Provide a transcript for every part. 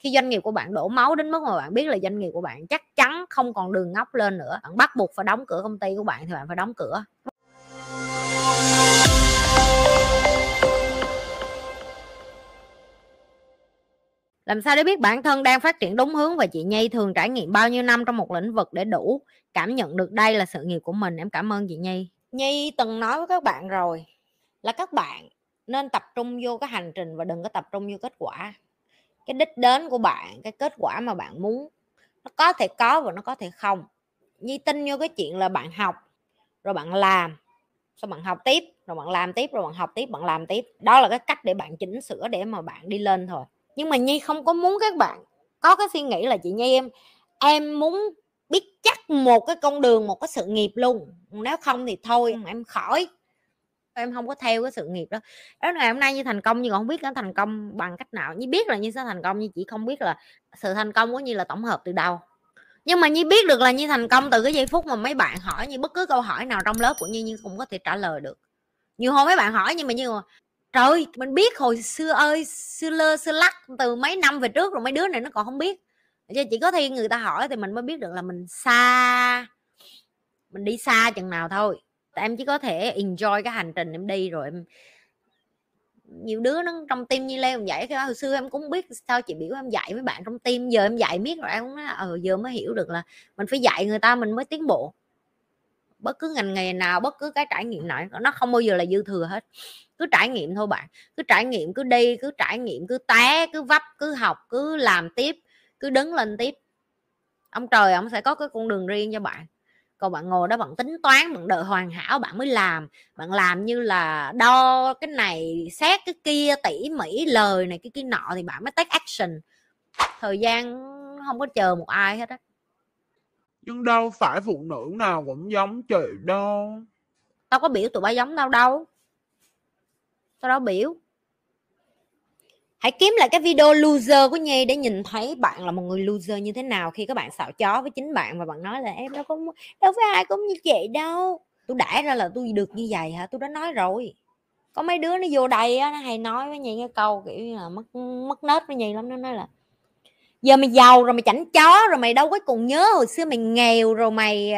khi doanh nghiệp của bạn đổ máu đến mức mà bạn biết là doanh nghiệp của bạn chắc chắn không còn đường ngóc lên nữa. Bạn bắt buộc phải đóng cửa công ty của bạn thì bạn phải đóng cửa. Làm sao để biết bản thân đang phát triển đúng hướng và chị Nhi thường trải nghiệm bao nhiêu năm trong một lĩnh vực để đủ cảm nhận được đây là sự nghiệp của mình? Em cảm ơn chị Nhi. Nhi từng nói với các bạn rồi là các bạn nên tập trung vô cái hành trình và đừng có tập trung vô kết quả cái đích đến của bạn cái kết quả mà bạn muốn nó có thể có và nó có thể không. Nhi tin vô cái chuyện là bạn học rồi bạn làm sau bạn học tiếp rồi bạn làm tiếp rồi bạn học tiếp bạn làm tiếp. Đó là cái cách để bạn chỉnh sửa để mà bạn đi lên thôi. Nhưng mà nhi không có muốn các bạn có cái suy nghĩ là chị nhi em em muốn biết chắc một cái con đường một cái sự nghiệp luôn. Nếu không thì thôi em khỏi em không có theo cái sự nghiệp đó. Đó ngày hôm nay như thành công nhưng còn không biết nó thành công bằng cách nào. Như biết là như sẽ thành công, nhưng chỉ không biết là sự thành công của như là tổng hợp từ đâu. Nhưng mà như biết được là như thành công từ cái giây phút mà mấy bạn hỏi như bất cứ câu hỏi nào trong lớp của như như cũng có thể trả lời được. Nhiều hôm mấy bạn hỏi nhưng mà như trời mình biết hồi xưa ơi, xưa lơ, xưa lắc từ mấy năm về trước rồi, mấy đứa này nó còn không biết. Chứ chỉ có thi người ta hỏi thì mình mới biết được là mình xa, mình đi xa chừng nào thôi em chỉ có thể enjoy cái hành trình em đi rồi em nhiều đứa nó trong tim như leo dạy cái hồi xưa em cũng biết sao chị biểu em dạy với bạn trong tim giờ em dạy biết rồi em cũng nói ờ giờ mới hiểu được là mình phải dạy người ta mình mới tiến bộ. Bất cứ ngành nghề nào, bất cứ cái trải nghiệm nào, nó không bao giờ là dư thừa hết. Cứ trải nghiệm thôi bạn, cứ trải nghiệm, cứ đi, cứ trải nghiệm, cứ té, cứ vấp, cứ học, cứ làm tiếp, cứ đứng lên tiếp. Ông trời, ông sẽ có cái con đường riêng cho bạn còn bạn ngồi đó bạn tính toán bạn đợi hoàn hảo bạn mới làm. Bạn làm như là đo cái này xét cái kia tỉ mỉ lời này cái kia nọ thì bạn mới take action. Thời gian không có chờ một ai hết á. Nhưng đâu phải phụ nữ nào cũng giống chị đâu. Tao có biểu tụi bay giống tao đâu. Tao đâu biểu hãy kiếm lại cái video loser của nhi để nhìn thấy bạn là một người loser như thế nào khi các bạn xạo chó với chính bạn và bạn nói là em đâu có đâu phải ai cũng như chị đâu. Tôi đã ra là tôi được như vậy hả? Tôi đã nói rồi. Có mấy đứa nó vô đây á nó hay nói với nhi cái câu kiểu như là mất mất nết với nhi lắm nó nói là giờ mày giàu rồi mày chảnh chó rồi mày đâu có còn nhớ hồi xưa mày nghèo rồi mày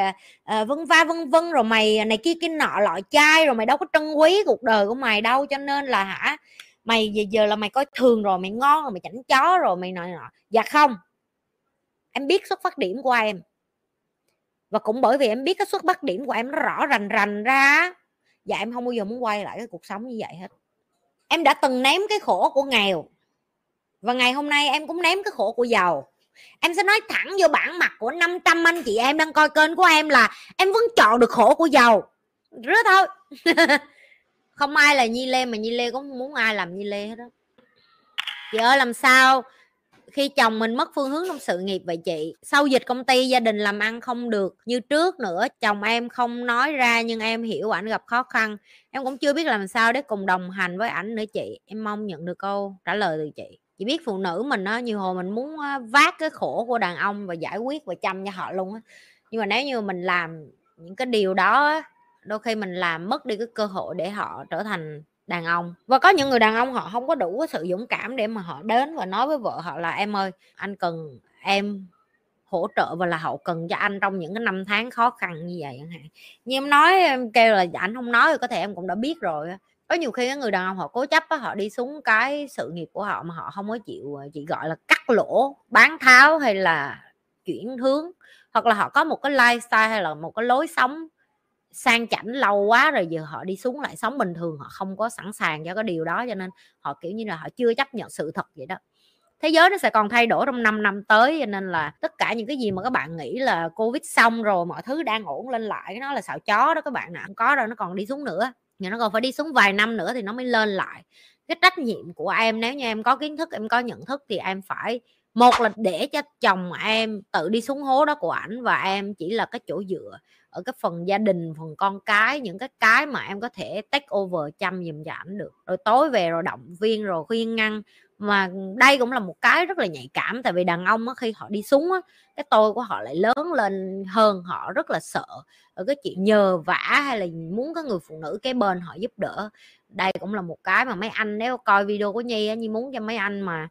uh, vân va vân vân rồi mày à, này kia kia nọ lọ chai rồi mày đâu có trân quý cuộc đời của mày đâu cho nên là hả mày giờ, giờ là mày coi thường rồi mày ngon rồi mày chảnh chó rồi mày nọ nọ dạ không. Em biết xuất phát điểm của em. Và cũng bởi vì em biết cái xuất phát điểm của em nó rõ rành rành ra và em không bao giờ muốn quay lại cái cuộc sống như vậy hết. Em đã từng ném cái khổ của nghèo và ngày hôm nay em cũng ném cái khổ của giàu. Em sẽ nói thẳng vô bản mặt của 500 anh chị em đang coi kênh của em là em vẫn chọn được khổ của giàu. Rứa thôi. không ai là nhi lê mà nhi lê cũng không muốn ai làm nhi lê hết đó chị ơi, làm sao? Khi chồng mình mất phương hướng trong sự nghiệp vậy chị? Sau dịch công ty, gia đình làm ăn không được như trước nữa. Chồng em không nói ra nhưng em hiểu ảnh gặp khó khăn. Em cũng chưa biết làm sao để cùng đồng hành với ảnh nữa chị. Em mong nhận được câu trả lời từ chị. Chị biết phụ nữ mình á nhiều hồi mình muốn vác cái khổ của đàn ông và giải quyết và chăm cho họ luôn á. Nhưng mà nếu như mình làm những cái điều đó đôi khi mình làm mất đi cái cơ hội để họ trở thành đàn ông. Và có những người đàn ông họ không có đủ cái sự dũng cảm để mà họ đến và nói với vợ họ là, em ơi, anh cần em hỗ trợ và là hậu cần cho anh trong những cái năm tháng khó khăn như vậy chẳng hạn. Như em nói, em kêu là dạ, anh không nói có thể em cũng đã biết rồi có nhiều khi cái người đàn ông họ cố chấp họ đi xuống cái sự nghiệp của họ mà họ không có chịu chị chỉ gọi là cắt lỗ, bán tháo hay là chuyển hướng. Hoặc là họ có một cái lifestyle hay là một cái lối sống sang chảnh lâu quá rồi giờ họ đi xuống lại sống bình thường, họ không có sẵn sàng cho cái điều đó, cho nên họ, kiểu như là, họ chưa chấp nhận sự thật vậy đó. Thế giới nó sẽ còn thay đổi trong 5 năm tới, cho nên là tất cả những cái gì mà các bạn nghĩ là covid xong rồi mọi thứ đang ổn lên lại nó là xạo chó đó các bạn nào không có đâu, nó còn đi xuống nữa. Nhưng nó còn phải đi xuống vài năm nữa thì nó mới lên lại. Cái trách nhiệm của em, nếu như em có kiến thức, em có nhận thức thì em phải một là để cho chồng em tự đi xuống hố đó của ảnh và em chỉ là cái chỗ dựa ở cái phần gia đình phần con cái những cái cái mà em có thể take over chăm giùm cho ảnh được. Rồi tối về rồi động viên rồi khuyên ngăn. Mà đây cũng là một cái rất là nhạy cảm tại vì đàn ông á, khi họ đi xuống á, cái tôi của họ lại lớn lên hơn họ rất là sợ ở cái chuyện nhờ vả hay là muốn có người phụ nữ cái bên họ giúp đỡ. Đây cũng là một cái mà mấy anh nếu coi video của nhi á nhi muốn cho mấy anh mà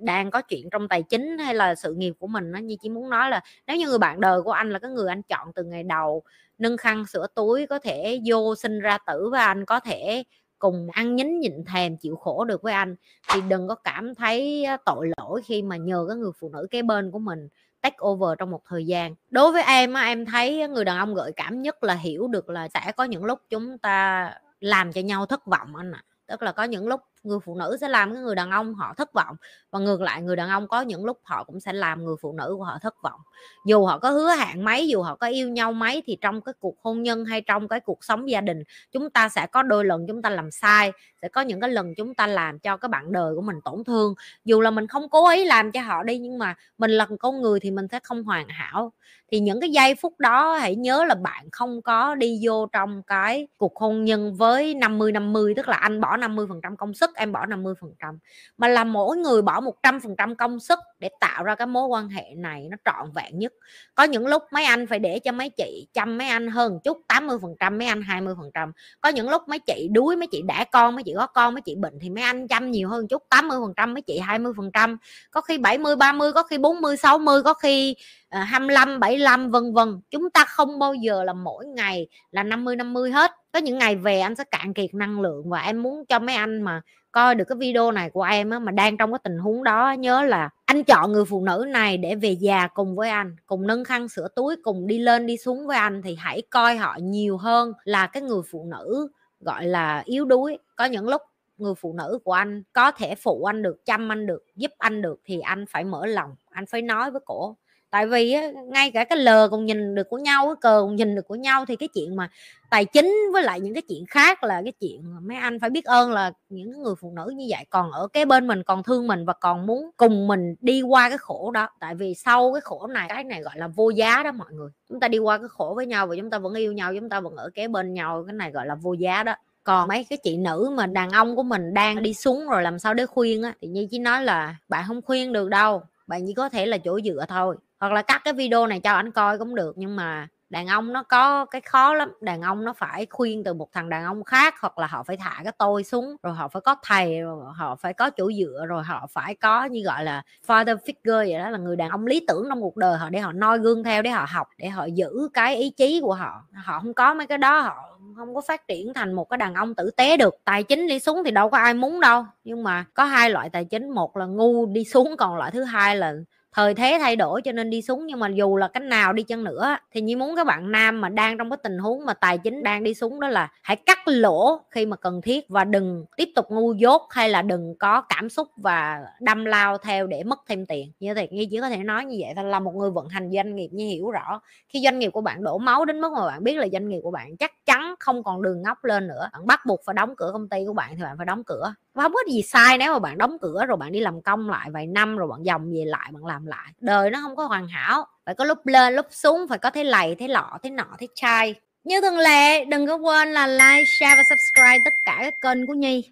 đang có chuyện trong tài chính hay là sự nghiệp của mình nó như chỉ muốn nói là nếu như người bạn đời của anh là cái người anh chọn từ ngày đầu, nâng khăn sửa túi, có thể vô sinh ra tử với anh có thể cùng ăn nhín nhịn thèm chịu khổ được với anh, thì đừng có cảm thấy tội lỗi khi mà nhờ cái người phụ nữ kế bên của mình take over trong một thời gian đối với em em thấy người đàn ông gợi cảm nhất là hiểu được là sẽ có những lúc chúng ta làm cho nhau thất vọng anh ạ à. tức là có những lúc người phụ nữ sẽ làm cái người đàn ông họ thất vọng. Và ngược lại, người đàn ông có những lúc họ cũng sẽ làm người phụ nữ của họ thất vọng. Dù họ có hứa hẹn mấy, dù họ có yêu nhau mấy, thì trong cái cuộc hôn nhân hay trong cái cuộc sống gia đình, chúng ta sẽ có đôi lần chúng ta làm sai, sẽ có những cái lần chúng ta làm cho cái bạn đời của mình tổn thương. Dù là mình không cố ý làm cho họ đi, nhưng mà mình là con người thì mình sẽ không hoàn hảo. Thì những cái giây phút đó, hãy nhớ là bạn không có đi vô trong cái cuộc hôn nhân với 50 50 tức là anh bỏ 50 phần trăm công sức sức em bỏ 50 phần trăm. Mà là mỗi người bỏ 100 phần trăm công sức để tạo ra cái mối quan hệ này nó trọn vẹn nhất. Có những lúc mấy anh phải để cho mấy chị chăm mấy anh hơn chút 80 phần trăm, mấy anh 20 phần trăm. Có những lúc mấy chị đuối, mấy chị đẻ con, mấy chị có con, mấy chị bệnh thì mấy anh chăm nhiều hơn chút 80 phần trăm, mấy chị 20 phần trăm. Có khi 70 30 có khi 40 60 có khi ờ, 25 75 vân vân. Chúng ta không bao giờ là mỗi ngày là 50 50 hết có những ngày về anh sẽ cạn kiệt năng lượng và em muốn cho mấy anh mà coi được cái video này của em á, mà đang trong cái tình huống đó nhớ là anh chọn người phụ nữ này để về già cùng với anh cùng nâng khăn sửa túi cùng đi lên đi xuống với anh thì hãy coi họ nhiều hơn là cái người phụ nữ gọi là yếu đuối. Có những lúc người phụ nữ của anh có thể phụ anh được chăm anh được giúp anh được thì anh phải mở lòng anh phải nói với cổ tại vì á, ngay cả cái lờ còn nhìn được của nhau cái cờ còn nhìn được của nhau thì cái chuyện mà tài chính với lại những cái chuyện khác là cái chuyện mà mấy anh phải biết ơn là những người phụ nữ như vậy còn ở cái bên mình còn thương mình và còn muốn cùng mình đi qua cái khổ đó. Tại vì sau cái khổ này cái này gọi là vô giá đó mọi người. Chúng ta đi qua cái khổ với nhau và chúng ta vẫn yêu nhau chúng ta vẫn ở kế bên nhau cái này gọi là vô giá đó. Còn mấy cái chị nữ mà đàn ông của mình đang đi xuống rồi làm sao để khuyên á thì như chỉ nói là bạn không khuyên được đâu bạn chỉ có thể là chỗ dựa thôi hoặc là cắt cái video này cho anh coi cũng được, nhưng mà đàn ông nó có cái khó lắm. Đàn ông nó phải khuyên từ một thằng đàn ông khác, hoặc là họ phải thả cái tôi xuống, rồi họ phải có thầy, rồi họ phải có chỗ dựa, rồi họ phải có như gọi là father figure vậy đó, là người đàn ông lý tưởng trong cuộc đời họ để họ noi gương theo, để họ học, để họ giữ cái ý chí của họ. Họ không có mấy cái đó, họ không có phát triển thành một cái đàn ông tử tế được. Tài chính đi xuống thì đâu có ai muốn đâu, nhưng mà có hai loại tài chính, một là ngu đi xuống, còn loại thứ hai là thời thế thay đổi cho nên đi xuống nhưng mà dù là cách nào đi chăng nữa, thì như muốn các bạn nam mà đang trong cái tình huống mà tài chính đang đi xuống đó là hãy cắt lỗ khi mà cần thiết và đừng tiếp tục ngu dốt hay là đừng có cảm xúc và đâm lao theo để mất thêm tiền. Như thế nhi chỉ có thể nói như vậy thôi, là một người vận hành doanh nghiệp như hiểu rõ. Khi doanh nghiệp của bạn đổ máu đến mức mà bạn biết là doanh nghiệp của bạn chắc chắn không còn đường ngóc lên nữa, bạn bắt buộc phải đóng cửa công ty của bạn thì bạn phải đóng cửa và không có gì sai nếu mà bạn đóng cửa rồi bạn đi làm công lại vài năm rồi bạn dòng về lại, bạn làm lại. Đời nó không có hoàn hảo, phải có lúc lên, lúc xuống, phải có thế lầy thế lọ thế nọ, thế chai. Như thường lệ, đừng có quên là like, share và subscribe tất cả các kênh của nhi.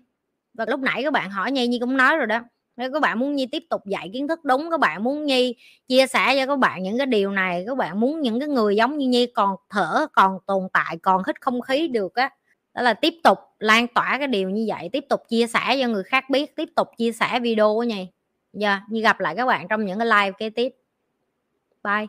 Và lúc nãy các bạn hỏi nhi nhi cũng nói rồi đó. Nếu các bạn muốn nhi tiếp tục dạy kiến thức đúng, các bạn muốn nhi chia sẻ cho các bạn những cái điều này, các bạn muốn những cái người giống như nhi còn thở, còn tồn tại, còn hít không khí được á, đó là tiếp tục lan tỏa cái điều như vậy tiếp tục chia sẻ cho người khác biết tiếp tục chia sẻ video của giờ yeah, như gặp lại các bạn trong những cái live kế tiếp. Bye.